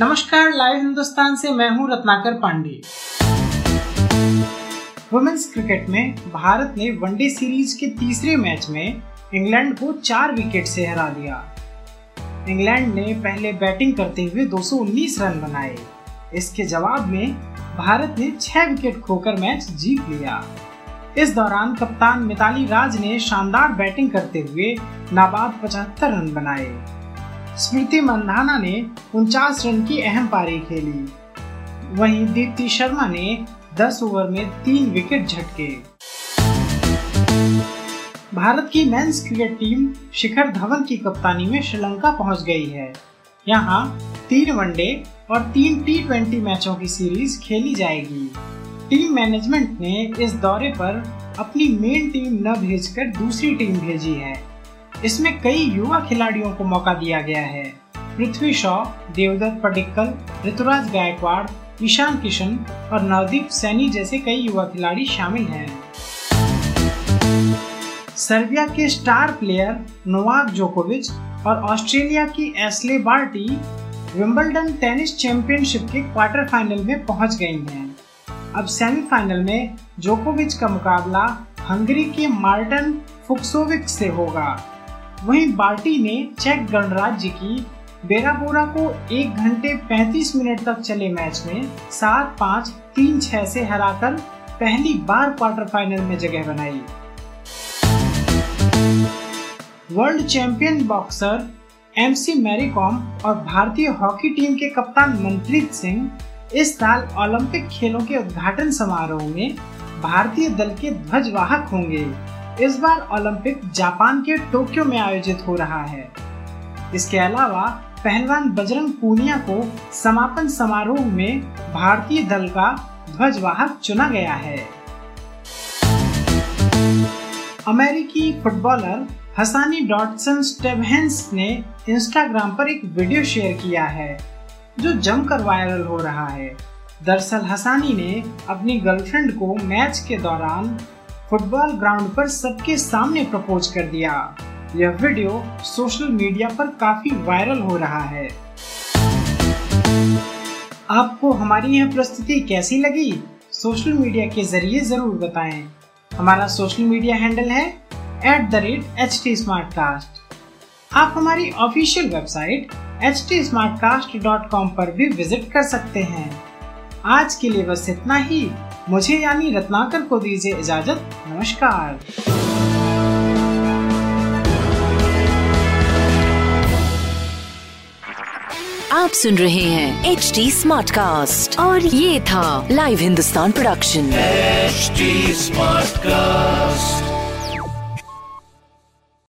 नमस्कार, लाइव हिंदुस्तान से मैं हूँ रत्नाकर पांडे। वुमेन्स क्रिकेट में भारत ने वनडे सीरीज़ के तीसरे मैच में इंग्लैंड को चार विकेट से हरा दिया। इंग्लैंड ने पहले बैटिंग करते हुए 219 रन बनाए। इसके जवाब में भारत ने छह विकेट खोकर मैच जीत लिया। इस दौरान कप्तान मिताली राज ने शानदार बैटिंग करते हुए नाबाद 75 रन बनाए। स्मृति मंधाना ने उनचास रन की अहम पारी खेली। वहीं दीप्ति शर्मा ने 10 ओवर में तीन विकेट झटके। भारत की men's cricket team Shikhar Dhawan की कप्तानी में श्रीलंका पहुँच गई है। यहाँ तीन वनडे और तीन टी मैचों की सीरीज़ खेली जाएगी। टीम मैनेजमेंट ने इस दौरे पर अपनी मेन टीम न भेजकर दूसरी टीम भेजी है। इसमें कई युवा खिलाड़ियों को मौका दिया गया है। पृथ्वी शॉ, देवदत्त पडिक्कल, ऋतुराज गायकवाड़, ईशान किशन और नवदीप सैनी जैसे कई युवा खिलाड़ी शामिल हैं। सर्बिया के स्टार प्लेयर नोवाक जोकोविच और ऑस्ट्रेलिया की Ashleigh Barty Wimbledon tennis championship के क्वार्टर फाइनल में पहुँच गई हैं। अब सेमीफाइनल में जोकोविच का मुकाबला हंगरी के मार्टन फुक्सोविक से होगा। वहीं बार्टी ने चेक गणराज्य की बेराबोरा को एक घंटे 35 मिनट तक चले मैच में सात पाँच तीन छह से हराकर पहली बार क्वार्टर फाइनल में जगह बनाई। World champion boxer MC Mary Kom और भारतीय हॉकी टीम के कप्तान मनप्रीत सिंह इस साल ओलंपिक खेलों के उद्घाटन समारोह में भारतीय दल के ध्वजवाहक होंगे। इस बार ओलंपिक जापान के टोक्यो में आयोजित हो रहा है। इसके अलावा पहलवान बजरंग पूनिया को समापन समारोह में भारतीय दल का ध्वजवाहक चुना गया है। अमेरिकी फुटबॉलर हसानी डॉटसन स्टेबहेंस ने इंस्टाग्राम पर एक वीडियो शेयर किया है, जो जमकर वायरल हो रहा है। दरअसल हसानी ने अपनी गर्लफ्रेंड को मैच के दौरान फुटबॉल ग्राउंड पर सबके सामने प्रपोज कर दिया। यह वीडियो सोशल मीडिया पर काफ़ी वायरल हो रहा है। आपको हमारी यह प्रस्तुति कैसी लगी? सोशल मीडिया के ज़रिए ज़रूर बताएँ। हमारा सोशल मीडिया हैंडल है at the rate H T आप हमारी ऑफिशियल वेबसाइट एच टी पर भी विज़िट कर सकते हैं। आज के लिए बस इतना ही। मुझे यानी रत्नाकर को दीजिए इजाज़त। नमस्कार। आप सुन रहे हैं एच डी स्मार्ट कास्ट और ये था live Hindustan production smart Smartcast.